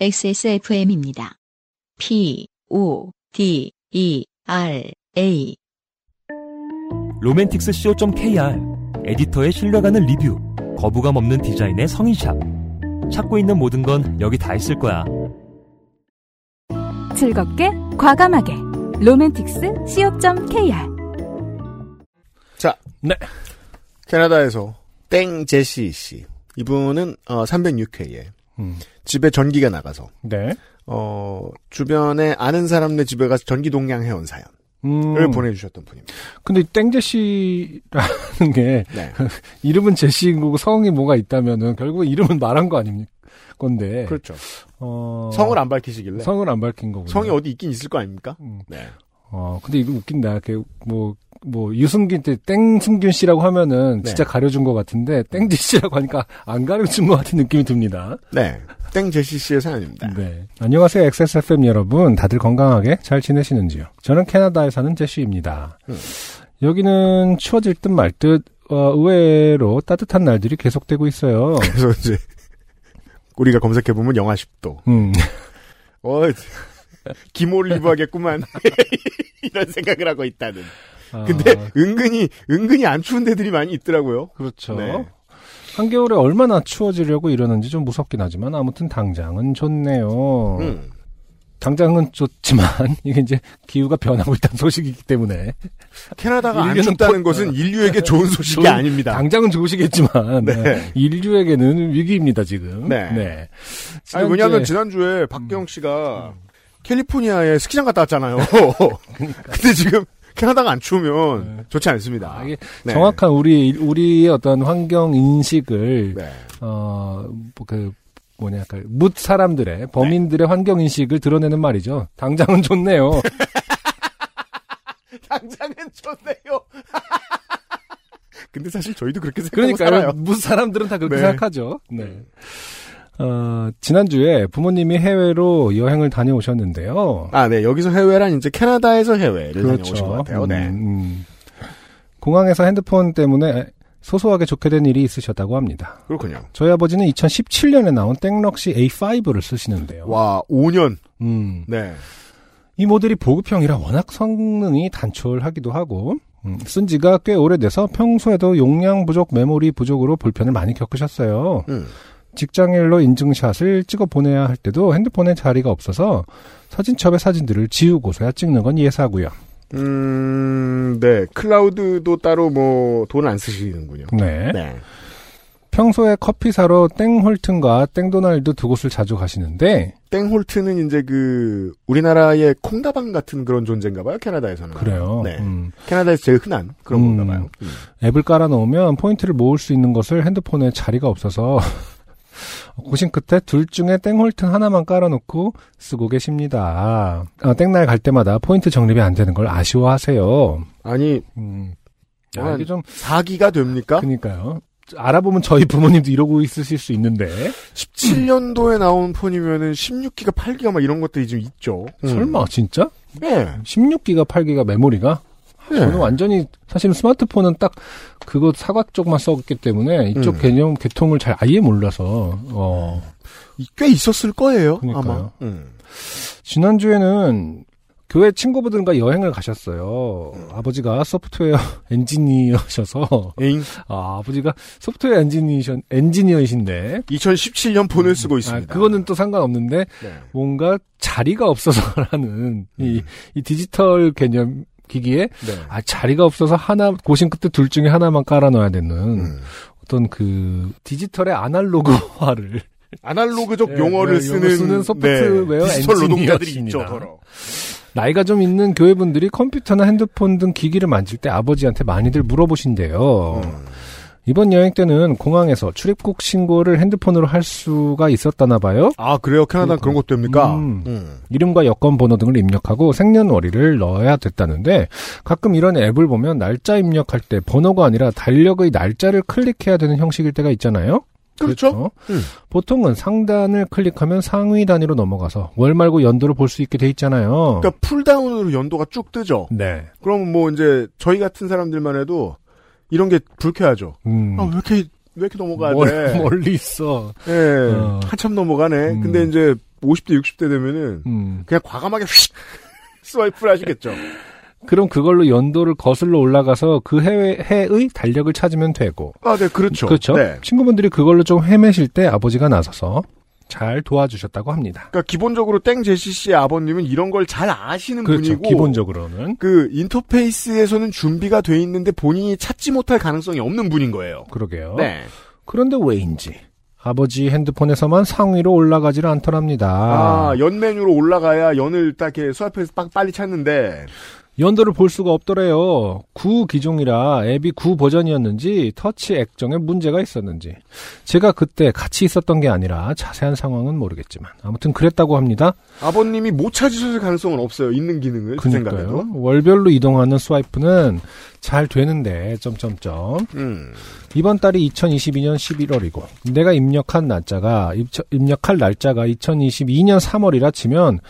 XSFM입니다. P, O, D, E, R, A. 로맨틱스co.kr 에디터의 신뢰가는 리뷰 거부감 없는 디자인의 성인샵 찾고 있는 모든 건 여기 다 있을 거야 즐겁게 과감하게 로맨틱스 co.kr 자, 네. 캐나다에서 땡 제시 씨. 이분은 어, 306회에 집에 전기가 나가서 네. 어, 주변에 아는 사람네 집에 가서 전기 동량해온 사연 을 음, 보내주셨던 분입니다. 근데 땡제시라는 게 네. 이름은 제시인 거고 성이 뭐가 있다면은 결국 이름은 말한 거 아닙니까? 건데. 그렇죠. 어, 성을 안 밝히시길래 성을 안 밝힌 거고. 성이 어디 있긴 있을 거 아닙니까? 음. 네. 어, 근데 이거 웃긴다. 그, 뭐, 뭐, 유승균 때 땡승균 씨라고 하면은 네. 진짜 가려준 것 같은데, 땡지 씨라고 하니까 안 가려준 것 같은 느낌이 듭니다. 네. 땡 제시 씨의 사연입니다. 네. 안녕하세요, XSFM 여러분. 다들 건강하게 잘 지내시는지요? 저는 캐나다에 사는 제시입니다. 음. 여기는 추워질 듯 말 듯, 어, 의외로 따뜻한 날들이 계속되고 있어요. 그래서 이제 우리가 검색해 보면 영하 10도. 음. 어, 기몰리브 하겠구만. 이런 생각을 하고 있다는. 근데 아, 은근히, 은근히 안 추운 데들이 많이 있더라고요. 그렇죠. 네. 한겨울에 얼마나 추워지려고 이러는지 좀 무섭긴 하지만 아무튼 당장은 좋네요. 음. 당장은 좋지만 이게 이제 기후가 변하고 있다는 소식이기 때문에 캐나다가 안 춥다는 포- 것은 인류에게 좋은 소식이 좋은- 아닙니다. 당장은 좋으시겠지만 네. 네. 인류에게는 위기입니다 지금. 네. 아니, 현재- 왜냐하면 지난주에 박경 씨가 캘리포니아에 스키장 갔다 왔잖아요. 근데 지금 캐나다가 안 추우면 네. 좋지 않습니다. 아, 이게 네. 정확한 우리 우리의 어떤 환경 인식을 네. 어그 뭐냐 그묻 사람들의 범인들의 네. 환경 인식을 드러내는 말이죠. 당장은 좋네요. 당장은 좋네요. 근데 사실 저희도 그렇게 생각하고 그러니까 살아요. 묻 사람들은 다 그렇게 네. 생각하죠. 네. 어, 지난주에 부모님이 해외로 여행을 다녀오셨는데요. 아, 네. 여기서 해외란 이제 캐나다에서 해외를 다녀오신 것 같아요. 음, 네. 음. 공항에서 핸드폰 때문에 소소하게 좋게 된 일이 있으셨다고 합니다. 그렇군요. 저희 아버지는 2017년에 나온 땡럭시 A5를 쓰시는데요. 와, 5년. 음. 네. 이 모델이 보급형이라 워낙 성능이 단촐하기도 하고 음, 쓴 지가 꽤 오래돼서 평소에도 용량 부족, 메모리 부족으로 불편을 많이 겪으셨어요. 음. 직장일로 인증샷을 찍어 보내야 할 때도 핸드폰에 자리가 없어서 사진첩에 사진들을 지우고서야 찍는 건 예사고요. 음, 네. 클라우드도 따로 뭐, 돈 안 쓰시는군요. 네. 네. 평소에 커피 사러 땡홀튼과 땡도날드 두 곳을 자주 가시는데 땡홀튼은 이제 그, 우리나라의 콩다방 같은 그런 존재인가 봐요, 캐나다에서는. 그래요. 네. 음, 캐나다에서 제일 흔한 그런 음. 건가 봐요. 음. 앱을 깔아 놓으면 포인트를 모을 수 있는 것을 핸드폰에 자리가 없어서 고심 끝에 둘 중에 땡홀튼 하나만 깔아놓고 쓰고 계십니다. 어, 땡날 갈 때마다 포인트 정립이 안 되는 걸 아쉬워하세요. 아니, 음. 아, 야, 이게 좀 사기가 됩니까? 그니까요. 알아보면 저희 부모님도 이러고 있으실 수 있는데 17년도에 나온 폰이면은 16기가, 8기가 막 이런 것들이 좀 있죠. 음. 설마 진짜? 네. 16기가 8기가 메모리가 네. 저는 완전히 사실 스마트폰은 딱 그거 사각 쪽만 썼기 때문에 이쪽 음. 개념 개통을 잘 아예 몰라서 어꽤 있었을 거예요. 그러니까요. 아마. 음. 지난주에는 교회 친구분들과 여행을 가셨어요. 아버지가 소프트웨어 엔지니어셔서 에잉. 아, 아버지가 소프트웨어 엔지니어 엔지니어이신데 2017년 폰을 쓰고 아, 있습니다. 그거는 또 상관없는데 네. 뭔가 자리가 없어서라는 이, 이 디지털 개념 기기에 네. 아 자리가 없어서 하나 고심 끝에 둘 중에 하나만 깔아 넣어야 되는 음. 어떤 그 디지털의 아날로그화를 아날로그적 네, 용어를 네, 쓰는, 쓰는 소프트웨어 네, 디지털 노동자들이. 있죠, 더러. 나이가 좀 있는 교회분들이 컴퓨터나 핸드폰 등 기기를 만질 때 아버지한테 많이들 물어보신대요. 음. 이번 여행 때는 공항에서 출입국 신고를 핸드폰으로 할 수가 있었다나 봐요. 아, 그래요? 캐나다 는 그런 것도 됩니까? 음. 음. 이름과 여권 번호 등을 입력하고 생년월일을 넣어야 됐다는데 가끔 이런 앱을 보면 날짜 입력할 때 번호가 아니라 달력의 날짜를 클릭해야 되는 형식일 때가 있잖아요. 그렇죠. 음. 보통은 상단을 클릭하면 상위 단위로 넘어가서 월 말고 연도를 볼 수 있게 돼 있잖아요. 그러니까 pull-down으로 연도가 쭉 뜨죠. 네. 그럼 뭐 이제 저희 같은 사람들만 해도 이런 게 불쾌하죠. 음. 아, 왜 이렇게 왜 이렇게 넘어가야 멀, 돼? 멀리 있어. 예, 어. 한참 넘어가네. 음. 근데 이제 50대, 60대 되면은 음. 그냥 과감하게 휙 스와이프를 하시겠죠. 그럼 그걸로 연도를 거슬러 올라가서 그 해외, 해의 달력을 찾으면 되고. 아, 네, 그렇죠. 그렇죠. 네. 친구분들이 그걸로 좀 헤매실 때 아버지가 나서서 잘 도와주셨다고 합니다. 그러니까 기본적으로 땡 제시 씨의 아버님은 이런 걸 잘 아시는 그렇죠. 분이고 기본적으로는. 그 인터페이스에서는 준비가 돼 있는데 본인이 찾지 못할 가능성이 없는 분인 거예요. 그러게요. 네. 그런데 왜인지 아버지 핸드폰에서만 상위로 올라가지를 않더랍니다. 아, 연 메뉴로 올라가야 연을 딱 이렇게 스와이프해서 빡 빨리 찾는데 연도를 볼 수가 없더래요. 9 기종이라 앱이 9 버전이었는지 터치 액정에 문제가 있었는지 제가 그때 같이 있었던 게 아니라 자세한 상황은 모르겠지만 아무튼 그랬다고 합니다. 아버님이 못 찾으셨을 가능성은 없어요. 있는 기능을 그 생각에도. 그러니까요. 월별로 이동하는 스와이프는 잘 되는데 점점점 음. 이번 달이 2022년 11월이고 내가 입력한 날짜가 입력할 날짜가 2022년 3월이라 치면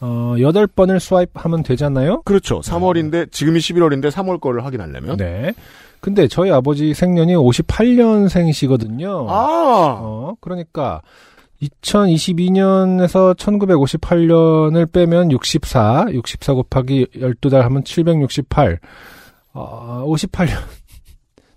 어 8번을 스와이프하면 되잖아요. 그렇죠. 3월인데 지금이 11월인데 3월 거를 확인하려면 네. 근데 저희 아버지 생년이 58년생이시거든요. 아. 어, 그러니까 2022년에서 1958년을 빼면 64, 64 곱하기 12달 하면 768. 어, 58년.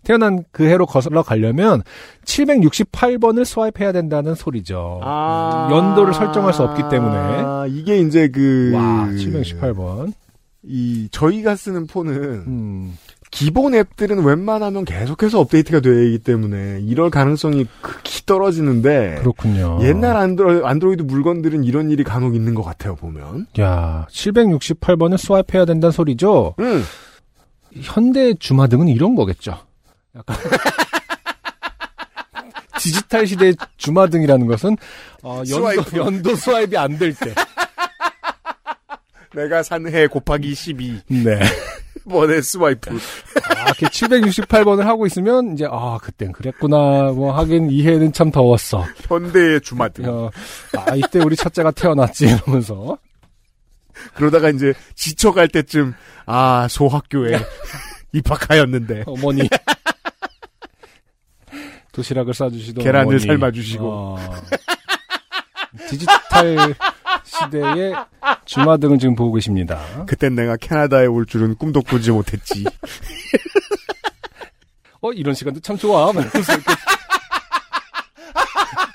태어난 그 해로 거슬러 가려면 768번을 스와이프해야 된다는 소리죠. 아. 연도를 설정할 수 없기 때문에. 아, 이게 이제 그 와, 768번. 이 저희가 쓰는 폰은 음, 기본 앱들은 웬만하면 계속해서 업데이트가 되기 때문에 이럴 가능성이 극히 떨어지는데 그렇군요. 옛날 안드로, 안드로이드 물건들은 이런 일이 간혹 있는 것 같아요 보면. 야, 768번을 swipe해야 된다는 소리죠? 음. 현대 주마등은 이런 거겠죠. 약간 디지털 시대 주마등이라는 것은 어, 연도, swipe. 연도 swipe이 안 될 때. 내가 산 해 곱하기 12 네. 번의 swipe. 아, 이렇게 768번을 하고 있으면 이제 아 그땐 그랬구나. 뭐 하긴 이 해는 참 더웠어. 현대의 주마등. 어, 아 이때 우리 첫째가 태어났지 이러면서 그러다가 이제 지쳐갈 때쯤 아 소학교에 입학하였는데 어머니 도시락을 싸주시던 계란을 어머니. 삶아주시고. 어, 디지털 시대의 주마등을 지금 보고 계십니다. 그땐 내가 캐나다에 올 줄은 꿈도 꾸지 못했지. 어 이런 시간도 참 좋아.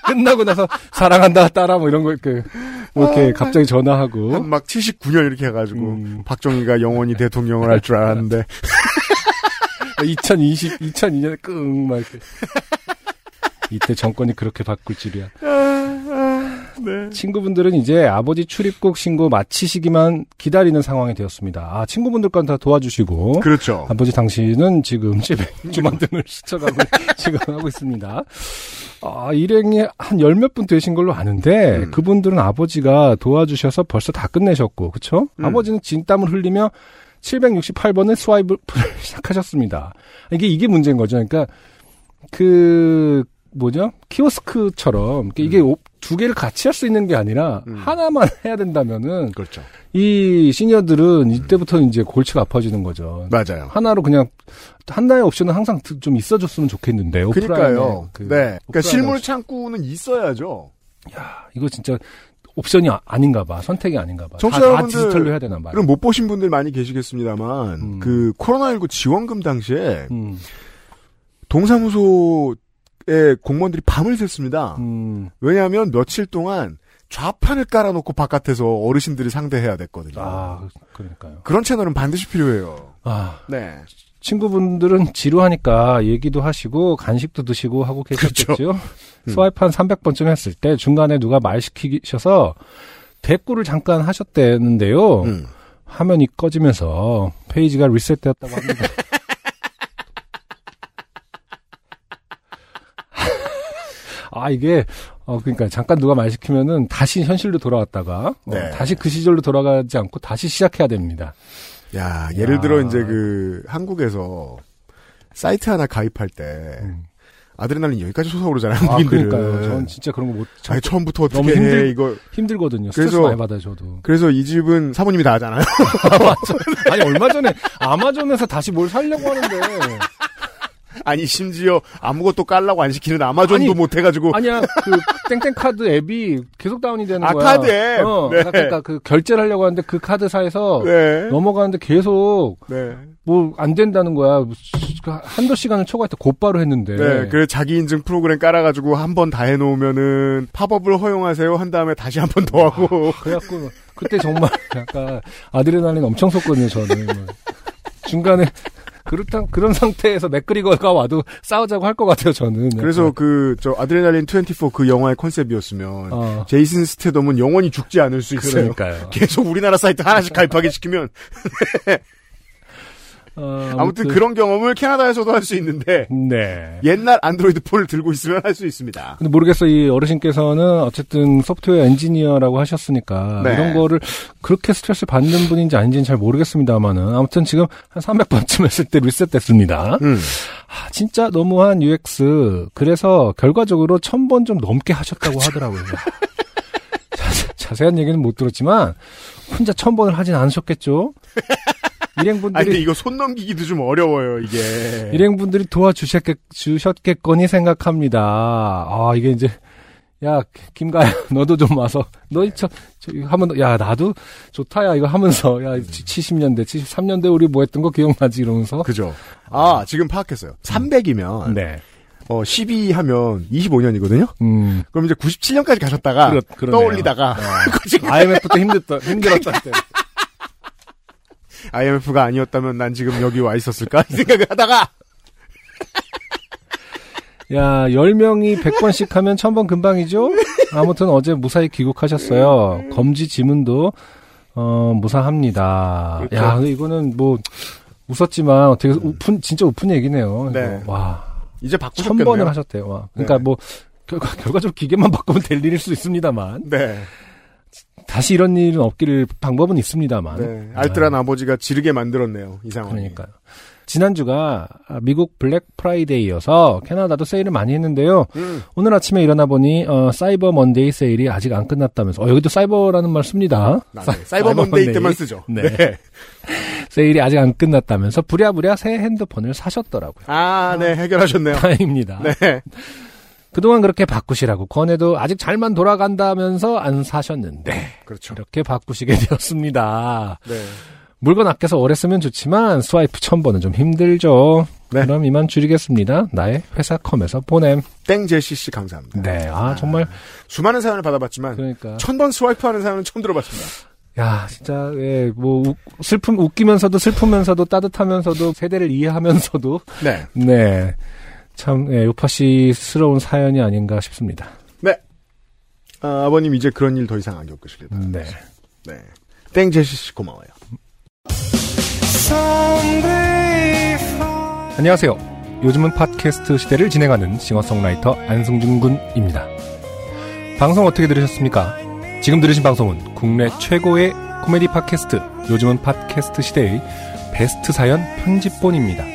끝나고 나서 사랑한다 딸아 뭐 이런 거 이렇게 뭐 이렇게 갑자기 전화하고 한막 79년 이렇게 해가지고 음. 박정희가 영원히 대통령을 할 줄 알았는데 2020 2002년에 끙막 이렇게 이때 정권이 그렇게 바꿀 줄이야. 네. 친구분들은 이제 아버지 출입국 신고 마치시기만 기다리는 상황이 되었습니다. 아, 친구분들과 다 도와주시고. 그렇죠. 아버지 당신은 지금 집에 주만 등을 스쳐가고 지금 하고 있습니다. 아, 일행이 한 열 몇 분 되신 걸로 아는데 음. 그분들은 아버지가 도와주셔서 벌써 다 끝내셨고, 그쵸? 음. 아버지는 진땀을 흘리며 768번의 스와이프를 시작하셨습니다. 이게, 이게 문제인 거죠. 그러니까, 그, 뭐죠? 키오스크처럼, 이게 오- 두 개를 같이 할 수 있는 게 아니라, 음. 하나만 해야 된다면은, 그렇죠. 이 시니어들은 이때부터 이제 골치가 아파지는 거죠. 맞아요. 하나로 그냥 하나의 옵션은 항상 좀 있어줬으면 좋겠는데 그러니까요. 그 네. 그러니까 실물. 창구는 있어야죠. 야 이거 진짜 옵션이 아, 아닌가 봐 선택이 아닌가 봐. 다, 다 디지털로 해야 되나 봐. 그럼 못 보신 분들 많이 계시겠습니다만 음. 그 코로나19 지원금 당시에 음, 동사무소에 공무원들이 밤을 샜습니다. 음, 왜냐하면 며칠 동안 좌판을 깔아놓고 바깥에서 어르신들이 상대해야 됐거든요. 아 그러니까요. 그런 채널은 반드시 필요해요. 아 네. 친구분들은 지루하니까 얘기도 하시고 간식도 드시고 하고 계셨겠죠. 그렇죠. 음. 스와이프 한 300번쯤 했을 때 중간에 누가 말 시키셔서 대꾸를 잠깐 하셨대는데요. 음. 화면이 꺼지면서 페이지가 리셋되었다고 합니다. 아 이게 어 그러니까 잠깐 누가 말 시키면은 다시 현실로 돌아왔다가 어, 네. 다시 그 시절로 돌아가지 않고 다시 시작해야 됩니다. 야, 예를 야. 들어 이제 그 한국에서 사이트 하나 가입할 때 음. 아드레날린 여기까지 솟아오르잖아요. 아 한국인들은. 그러니까요. 전 진짜 그런 거못 아니, 처음부터 어떻게 너무 해 힘들- 이거. 힘들거든요. 스트레스 그래서- 많이 받아 저도. 그래서 이 집은 사모님이 다 하잖아요. 아니 얼마 전에 아마존에서 다시 뭘 살려고 하는데 아니 심지어 아무것도 깔라고 안 시키는 아마존도 아니, 못 해가지고 아니야 그 땡땡 카드 앱이 계속 다운이 되는 아, 거야. 카드 앱? 어, 네. 그러니까 그 결제를 하려고 하는데 그 카드사에서 네. 넘어가는데 계속 네. 뭐안 된다는 거야. 그 한두 시간을 초과할 때 곧바로 했는데. 네, 그래 자기 인증 프로그램 깔아가지고 한 번 다 해놓으면은 팝업을 허용하세요 한 다음에 다시 한 번 더 하고 그래갖고 그때 정말 약간 아드레날린 엄청 쏟거든요. 저는 뭐. 중간에 그렇다 그런 상태에서 맥그리거가 와도 싸우자고 할 것 같아요. 저는. 그래서 그 저 아드레날린 24그 영화의 컨셉이었으면 어, 제이슨 스테덤은 영원히 죽지 않을 수 있어요. 그러니까요. 계속 우리나라 사이트 하나씩 가입하게 시키면 어, 아무튼 그런 경험을 캐나다에서도 할 수 있는데 네. 옛날 안드로이드 폰을 들고 있으면 할 수 있습니다. 근데 모르겠어. 이 어르신께서는 어쨌든 소프트웨어 엔지니어라고 하셨으니까 네. 이런 거를 그렇게 스트레스 받는 분인지 아닌지는 잘 모르겠습니다만은 아무튼 지금 한 300번쯤 했을 때 리셋됐습니다. 음. 아, 진짜 너무한 UX. 그래서 결과적으로 1000번 좀 넘게 하셨다고 그렇죠. 하더라고요. 자세, 자세한 얘기는 못 들었지만 혼자 1000번을 하진 않으셨겠죠? 아니 일행분들이 이거 손 넘기기도 좀 어려워요 이게. 일행분들이 도와주셨겠 주셨겠거니 생각합니다. 아 이게 이제 야 김가야 너도 좀 와서 너희 저, 저 이거 하면 야 나도 좋다야 이거 하면서 야 70년대 73년대 우리 뭐 했던 거 기억나지 이러면서 그죠. 아 지금 파악했어요. 300이면 네. 어 12 하면 25년이거든요. 음. 그럼 이제 97년까지 가셨다가 그렇-. 떠올리다가 지금 IMF도 힘들었다 힘들었다 때. IMF가 아니었다면 난 지금 여기 와 있었을까 이 생각을 하다가 야, 10명이 100번씩 하면 1000번 금방이죠? 아무튼 어제 무사히 귀국하셨어요. 검지 지문도, 어, 무사합니다. 그렇죠. 야, 근데 이거는 뭐, 웃었지만 어떻게, 우픈, 진짜 우픈 얘기네요. 네. 이거. 와, 이제 1000번을 바꾸셨겠네요. 하셨대요. 와. 그러니까 네. 뭐, 결과, 결과적으로 기계만 바꾸면 될 일일 수 있습니다만. 네. 다시 이런 일은 없기를 방법은 있습니다만. 네. 알뜰한 아버지가 지르게 만들었네요. 이 상황. 그러니까요. 지난주가 미국 Black Friday여서 캐나다도 세일을 많이 했는데요. 음. 오늘 아침에 일어나 보니 어, Cyber Monday 세일이 아직 안 끝났다면서 어, 여기도 사이버라는 말 씁니다. 아, 사- 네. Cyber Monday 때만 쓰죠. 네. 네. 세일이 아직 안 끝났다면서 부랴부랴 새 핸드폰을 사셨더라고요. 아, 네. 해결하셨네요. 다행입니다. 네. 그동안 그렇게 바꾸시라고 권해도 아직 잘만 돌아간다면서 안 사셨는데 그렇죠. 이렇게 바꾸시게 되었습니다. 네. 물건 아껴서 오래 쓰면 좋지만 스와이프 천 번은 좀 힘들죠. 네. 그럼 이만 줄이겠습니다. 나의 회사 컴에서 보냄. 땡제시 씨 감사합니다. 네, 아 정말 수많은 사연을 받아봤지만 그러니까 천 번 스와이프하는 사연은 처음 들어봤습니다. 야, 진짜, 예, 뭐, 우- 슬픔, 웃기면서도 슬프면서도 따뜻하면서도 세대를 이해하면서도, 네. 네. 참, 예, 요파 씨스러운 사연이 아닌가 싶습니다. 아, 아버님 이제 그런 일 더 이상 안 겪으시길 바랍니다. 네. 네. 땡 제시 씨 고마워요. 안녕하세요. 요즘은 팟캐스트 시대를 진행하는 싱어송라이터 안승준 군입니다. 방송 어떻게 들으셨습니까? 지금 들으신 방송은 국내 최고의 코미디 팟캐스트 요즘은 팟캐스트 시대의 베스트 사연 편집본입니다.